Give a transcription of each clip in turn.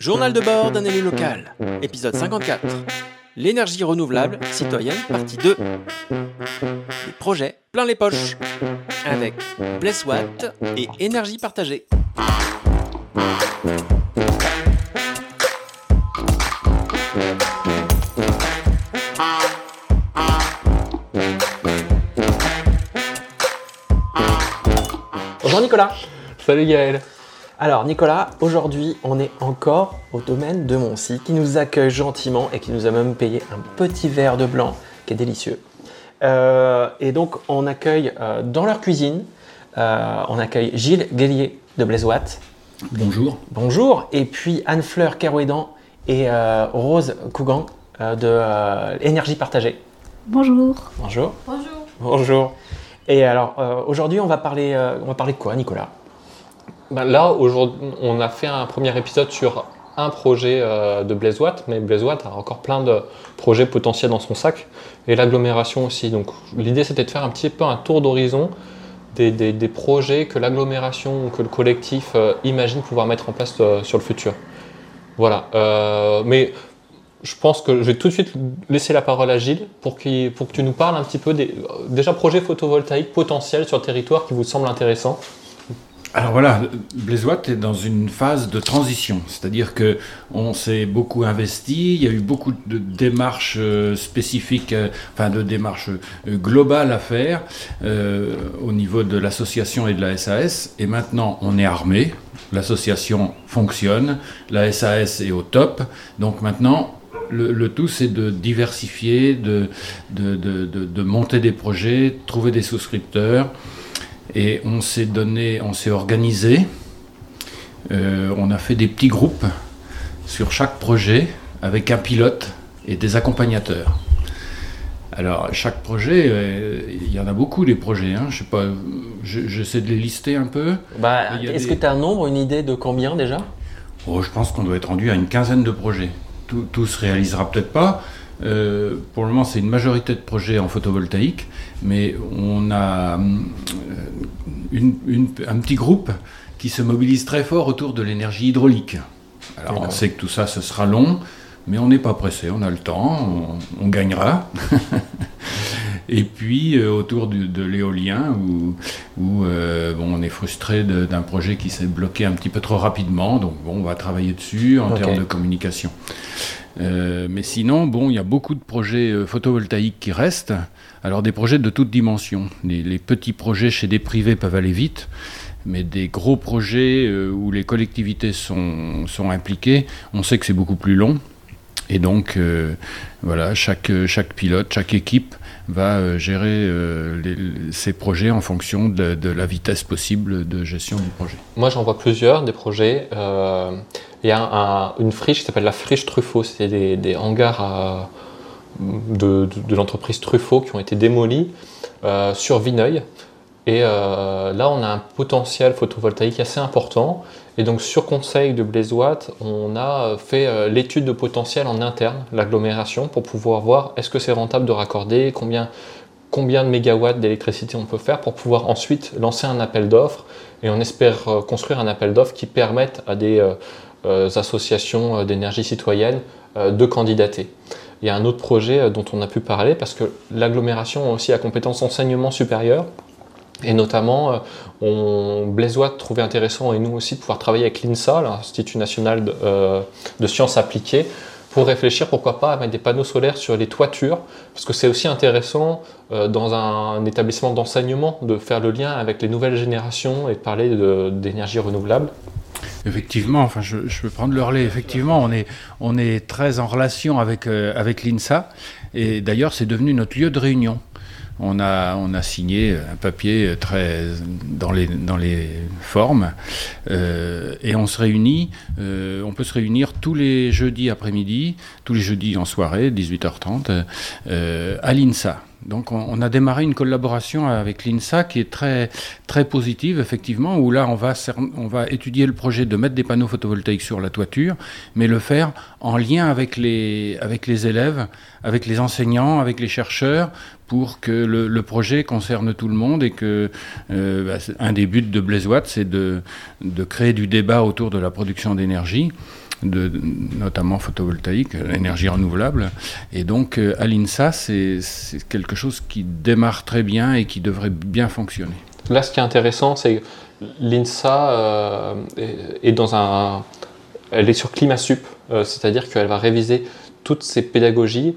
Journal de bord d'un élu local, épisode 54. L'énergie renouvelable citoyenne, partie 2. Des projets plein les poches. Avec Blesswatt et énergie partagée. Bonjour Nicolas. Salut Gaël. Alors Nicolas, aujourd'hui on est encore au domaine de Moncy qui nous accueille gentiment et qui nous a même payé un petit verre de blanc qui est délicieux. Euh, et donc on accueille euh, dans leur cuisine, euh, on accueille Gilles Guélier de Blaisewatt. Bonjour. Bonjour. Et puis Anne-Fleur Kerouédan et Rose Cougan de Énergie Partagée. Bonjour. Bonjour. Bonjour. Bonjour. Et alors aujourd'hui on va parler, on va parler de quoi Nicolas? Ben là, aujourd'hui, on a fait un premier épisode sur un projet euh, de Blaisewatt, mais Blaisewatt a encore plein de projets potentiels dans son sac, et l'agglomération aussi. Donc l'idée c'était de faire un petit peu un tour d'horizon des, des, projets que l'agglomération ou que le collectif euh, imagine pouvoir mettre en place euh, sur le futur. Voilà. mais je pense que je vais tout de suite laisser la parole à Gilles pour, pour que tu nous parles un petit peu des déjà projets photovoltaïques potentiels sur le territoire qui vous semblent intéressants. Alors voilà, Blaisewatt est dans une phase de transition, c'est-à-dire que on s'est beaucoup investi, il y a eu beaucoup de démarches euh, spécifiques, euh, enfin de démarches euh, globales à faire au niveau de l'association et de la SAS, et maintenant on est armé, l'association fonctionne, la SAS est au top, donc maintenant le, tout, c'est de diversifier, de, de, monter des projets, trouver des souscripteurs. Et on s'est donné, on s'est organisé. Euh, on a fait des petits groupes sur chaque projet avec un pilote et des accompagnateurs. Alors, chaque projet, euh, il y en a beaucoup des projets. Hein. Je sais pas, j'essaie de les lister un peu. Bah, Est-ce que tu as un nombre, une idée de combien déjà? Oh, Je pense qu'on doit être rendu à une quinzaine de projets. Tout, tout se réalisera peut-être pas, euh, pour le moment, c'est une majorité de projets en photovoltaïque, mais on a euh, un petit groupe qui se mobilise très fort autour de l'énergie hydraulique. Alors on sait que tout ça, ce sera long, mais on n'est pas pressé, on a le temps, on, gagnera. Et puis euh, autour de l'éolien, où, bon, on est frustré d'un projet qui s'est bloqué un petit peu trop rapidement, donc bon, on va travailler dessus en termes de communication. Euh, mais sinon, bon, il y a beaucoup de projets euh, photovoltaïques qui restent. Alors des projets de toutes dimensions. Les, petits projets chez des privés peuvent aller vite, mais des gros projets euh, où les collectivités sont, sont, impliquées, on sait que c'est beaucoup plus long. Et donc, voilà, chaque, chaque pilote, chaque équipe va gérer ces projets en fonction de, de, la vitesse possible de gestion du projet. Moi, j'en vois plusieurs, des projets. Il y a une friche qui s'appelle la friche Truffaut. C'est des, hangars de, l'entreprise Truffaut qui ont été démolis euh, sur Vineuil. Et euh, là, on a un potentiel photovoltaïque assez important. Et donc, sur conseil de Blaisewatt, on a fait euh, l'étude de potentiel en interne, l'agglomération, pour pouvoir voir est-ce que c'est rentable de raccorder, combien, de mégawatts d'électricité on peut faire pour pouvoir ensuite lancer un appel d'offres. Et on espère construire un appel d'offres qui permette à des euh, associations euh, d'énergie citoyenne euh, de candidater. Il y a un autre projet dont on a pu parler parce que l'agglomération a aussi la compétence enseignement supérieur. Et notamment, on, Blaisois trouvait intéressant, et nous aussi, de pouvoir travailler avec l'INSA, l'Institut national de, sciences appliquées, pour réfléchir pourquoi pas à mettre des panneaux solaires sur les toitures, parce que c'est aussi intéressant dans un, établissement d'enseignement de faire le lien avec les nouvelles générations et de parler d'énergie renouvelable. Effectivement, enfin, je, peux prendre le relais. Effectivement, on est, on est très en relation avec, euh, avec l'INSA. Et d'ailleurs, c'est devenu notre lieu de réunion. On a, on a signé un papier très dans les, dans les formes euh, et on se réunit. Euh, on peut se réunir tous les jeudis après-midi, tous les jeudis en soirée, 18h30, à l'INSA. Donc on, a démarré une collaboration avec l'INSA qui est très, positive, effectivement, où là on va, étudier le projet de mettre des panneaux photovoltaïques sur la toiture, mais le faire en lien avec les, avec élèves, avec les enseignants, avec les chercheurs, pour que le, projet concerne tout le monde et que euh, bah, un des buts de Blaise c'est de créer du débat autour de la production d'énergie. De, notamment photovoltaïque, énergie renouvelable. Et donc à l'INSA, c'est quelque chose qui démarre très bien et qui devrait bien fonctionner. Là, ce qui est intéressant, c'est que l'INSA est dans un... Elle est sur ClimaSup, c'est-à-dire qu'elle va réviser toutes ces pédagogies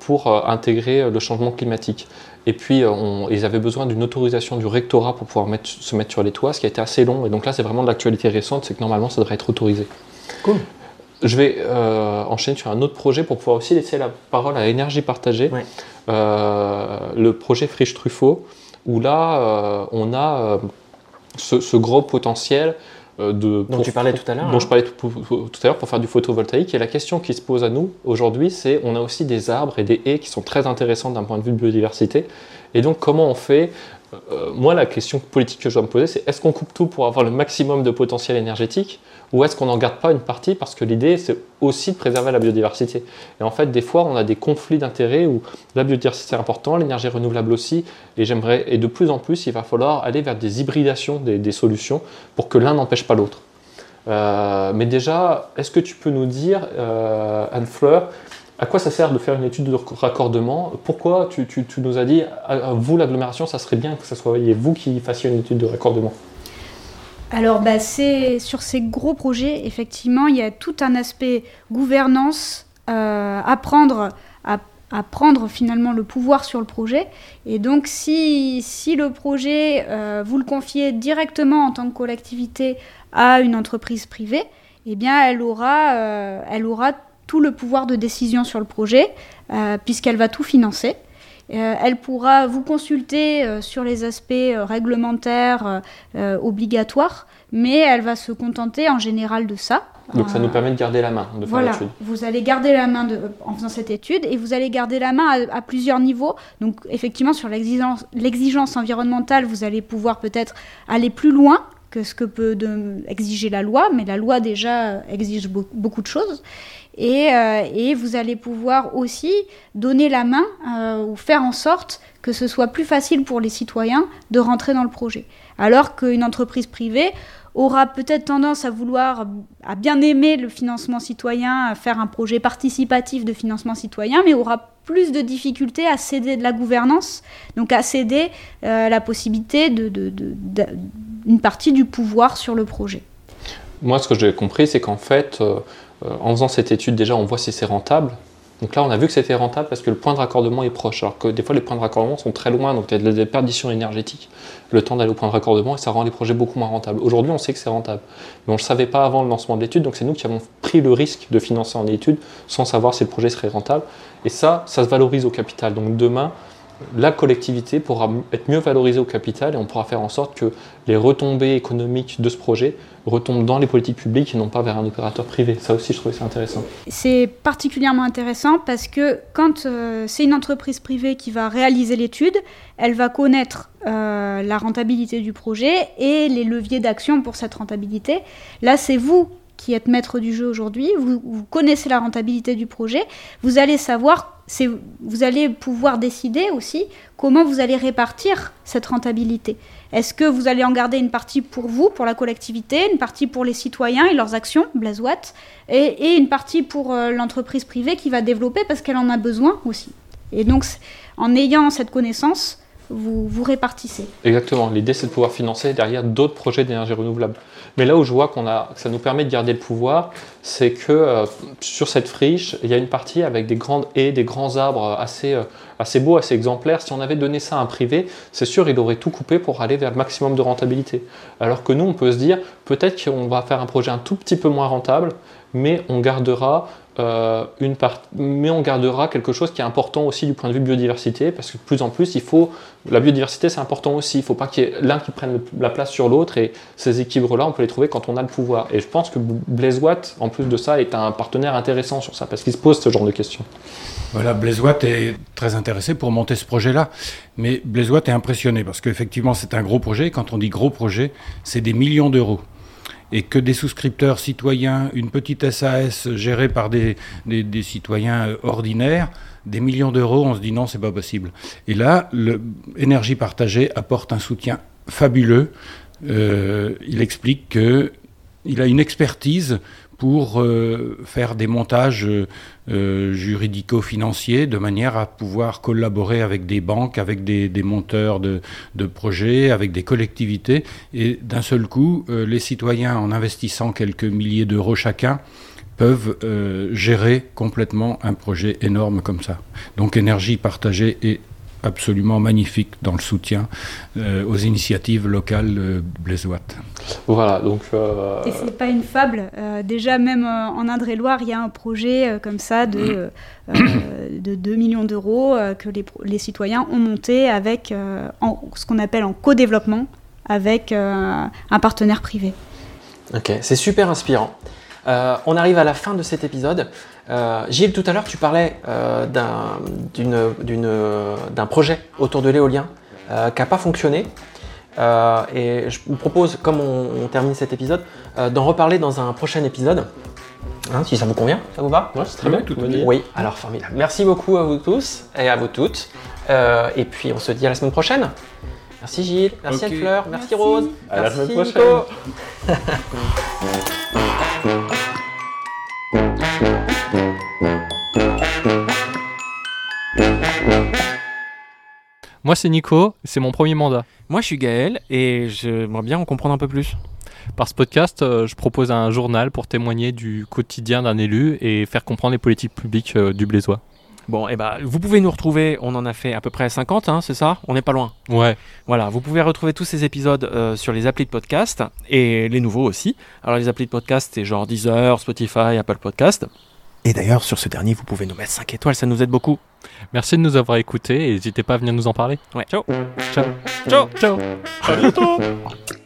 pour intégrer le changement climatique. Et puis, euh, ils avaient besoin d'une autorisation du rectorat pour pouvoir se mettre sur les toits, ce qui a été assez long. Et donc là, c'est vraiment de l'actualité récente, c'est que normalement, ça devrait être autorisé. Cool. Je vais euh, enchaîner sur un autre projet pour pouvoir aussi laisser la parole à Énergie Partagée, euh, le projet Friche Truffaut, où là, on a ce, gros potentiel euh, de, dont tu parlais tout à l'heure. Dont je parlais tout, à l'heure pour faire du photovoltaïque. Et la question qui se pose à nous aujourd'hui, c'est on a aussi des arbres et des haies qui sont très intéressants d'un point de vue de biodiversité. Et donc, comment on fait euh, Moi, la question politique que je dois me poser, c'est est-ce qu'on coupe tout pour avoir le maximum de potentiel énergétique ou est-ce qu'on n'en garde pas une partie parce que l'idée c'est aussi de préserver la biodiversité Et en fait, des fois, on a des conflits d'intérêts où la biodiversité est importante, l'énergie renouvelable aussi, et j'aimerais, et de plus en plus, il va falloir aller vers des hybridations des, solutions pour que l'un n'empêche pas l'autre. Euh, mais déjà, est-ce que tu peux nous dire, euh, Anne-Fleur, à quoi ça sert de faire une étude de raccordement? Pourquoi tu, nous as dit, à, vous l'agglomération, ça serait bien que ce soit vous qui fassiez une étude de raccordement? Alors, bah, sur ces gros projets, effectivement, il y a tout un aspect gouvernance, euh, apprendre à, prendre finalement le pouvoir sur le projet. Et donc, si, le projet, euh, vous le confiez directement en tant que collectivité à une entreprise privée, eh bien, elle aura, euh, elle aura tout le pouvoir de décision sur le projet, puisqu'elle va tout financer. Euh, elle pourra vous consulter euh, sur les aspects euh, réglementaires obligatoires, mais elle va se contenter en général de ça. Donc ça nous permet de garder la main, de faire l'étude. Vous allez garder la main en faisant cette étude et vous allez garder la main à, plusieurs niveaux. Donc effectivement sur l'exigence environnementale, vous allez pouvoir peut-être aller plus loin ce que peut exiger la loi, mais la loi déjà exige beaucoup de choses. Euh, et, vous allez pouvoir aussi donner la main euh, ou faire en sorte que ce soit plus facile pour les citoyens de rentrer dans le projet. Alors qu'une entreprise privée aura peut-être tendance à vouloir, à bien aimer le financement citoyen, à faire un projet participatif de financement citoyen, mais aura plus de difficultés à céder de la gouvernance, donc à céder euh, la possibilité d'une de, partie du pouvoir sur le projet. Moi, ce que j'ai compris, c'est qu'en fait, euh, en faisant cette étude, déjà, on voit si c'est rentable. Donc là, on a vu que c'était rentable parce que le point de raccordement est proche. Alors que des fois, les points de raccordement sont très loin, donc il y a des perditions énergétiques, le temps d'aller au point de raccordement, et ça rend les projets beaucoup moins rentables. Aujourd'hui, on sait que c'est rentable. Mais on ne le savait pas avant le lancement de l'étude, donc c'est nous qui avons pris le risque de financer en étude sans savoir si le projet serait rentable. Et ça, ça se valorise au capital. Donc demain, la collectivité pourra être mieux valorisée au capital et on pourra faire en sorte que les retombées économiques de ce projet retombent dans les politiques publiques et non pas vers un opérateur privé. Ça aussi, je trouvais ça intéressant. C'est particulièrement intéressant parce que quand euh, c'est une entreprise privée qui va réaliser l'étude, elle va connaître euh, la rentabilité du projet et les leviers d'action pour cette rentabilité. Là, c'est vous qui êtes maître du jeu aujourd'hui, vous, connaissez la rentabilité du projet, vous allez savoir, vous allez pouvoir décider aussi comment vous allez répartir cette rentabilité. Est-ce que vous allez en garder une partie pour vous, pour la collectivité, une partie pour les citoyens et leurs actions, Blazoat, et, et une partie pour euh, l'entreprise privée qui va développer parce qu'elle en a besoin aussi. Et donc, en ayant cette connaissance, vous, vous répartissez. Exactement. L'idée, c'est de pouvoir financer derrière d'autres projets d'énergie renouvelable. Mais là où je vois qu'on a, que ça nous permet de garder le pouvoir, c'est que euh, sur cette friche, il y a une partie avec des grandes haies, des grands arbres assez, euh, assez beaux, assez exemplaires. Si on avait donné ça à un privé, c'est sûr, il aurait tout coupé pour aller vers le maximum de rentabilité. Alors que nous, on peut se dire, peut-être qu'on va faire un projet un tout petit peu moins rentable, mais on gardera euh, une part... mais on gardera quelque chose qui est important aussi du point de vue biodiversité, parce que de plus en plus, il faut la biodiversité, c'est important aussi. Il ne faut pas qu'il y ait l'un qui prenne la place sur l'autre, et ces équilibres-là, on peut les trouver quand on a le pouvoir. Et je pense que Blaise Watt, en plus de ça, est un partenaire intéressant sur ça, parce qu'il se pose ce genre de questions. Voilà, Blaise Watt est très intéressé pour monter ce projet-là, mais Blaise Watt est impressionné, parce qu'effectivement, c'est un gros projet. Quand on dit gros projet, c'est des millions d'euros et que des souscripteurs citoyens, une petite SAS gérée par des, citoyens euh, ordinaires, des millions d'euros, on se dit non, c'est pas possible. Et là, l'énergie partagée apporte un soutien fabuleux. Euh, il explique qu'il a une expertise pour euh, faire des montages euh, juridico-financiers de manière à pouvoir collaborer avec des banques, avec des, monteurs de, projets, avec des collectivités. Et d'un seul coup, euh, les citoyens, en investissant quelques milliers d'euros chacun, peuvent gérer complètement un projet énorme comme ça. Donc énergie partagée est absolument magnifique dans le soutien euh, aux initiatives locales euh, blésoites. Voilà, donc. Euh... Et c'est pas une fable. Euh, déjà, même en Indre-et-Loire, il y a un projet comme ça de, de 2 millions d'euros que les, les, citoyens ont monté avec en, ce qu'on appelle en co-développement avec un partenaire privé. Ok, c'est super inspirant. Euh, on arrive à la fin de cet épisode. Euh, Gilles, tout à l'heure, tu parlais euh, d'un projet autour de l'éolien euh, qui n'a pas fonctionné. et je vous propose, comme on, on termine cet épisode, d'en reparler dans un prochain épisode. Hein, si ça vous convient, ça vous va? Ouais, c'est très bien. Tout oui, alors formidable. Merci beaucoup à vous tous et à vous toutes. et puis on se dit à la semaine prochaine. Merci Gilles, merci okay. Anne-Fleur, merci, merci, Rose, à merci la semaine prochaine. Moi, c'est Nico, c'est mon premier mandat. Moi, je suis Gaël et j'aimerais bien en comprendre un peu plus. Par ce podcast, euh, je propose un journal pour témoigner du quotidien d'un élu et faire comprendre les politiques publiques euh, du Blésois. Bon, et eh bah, vous pouvez nous retrouver, on en a fait à peu près 50, hein, c'est ça? On n'est pas loin. Ouais. Voilà, vous pouvez retrouver tous ces épisodes euh, sur les applis de podcast et les nouveaux aussi. Alors, les applis de podcast, c'est genre Deezer, Spotify, Apple Podcast. Et d'ailleurs, sur ce dernier, vous pouvez nous mettre 5 étoiles, ça nous aide beaucoup. Merci de nous avoir écoutés et n'hésitez pas à venir nous en parler. Ouais. Ciao. Ciao. Ciao. Ciao. À bientôt.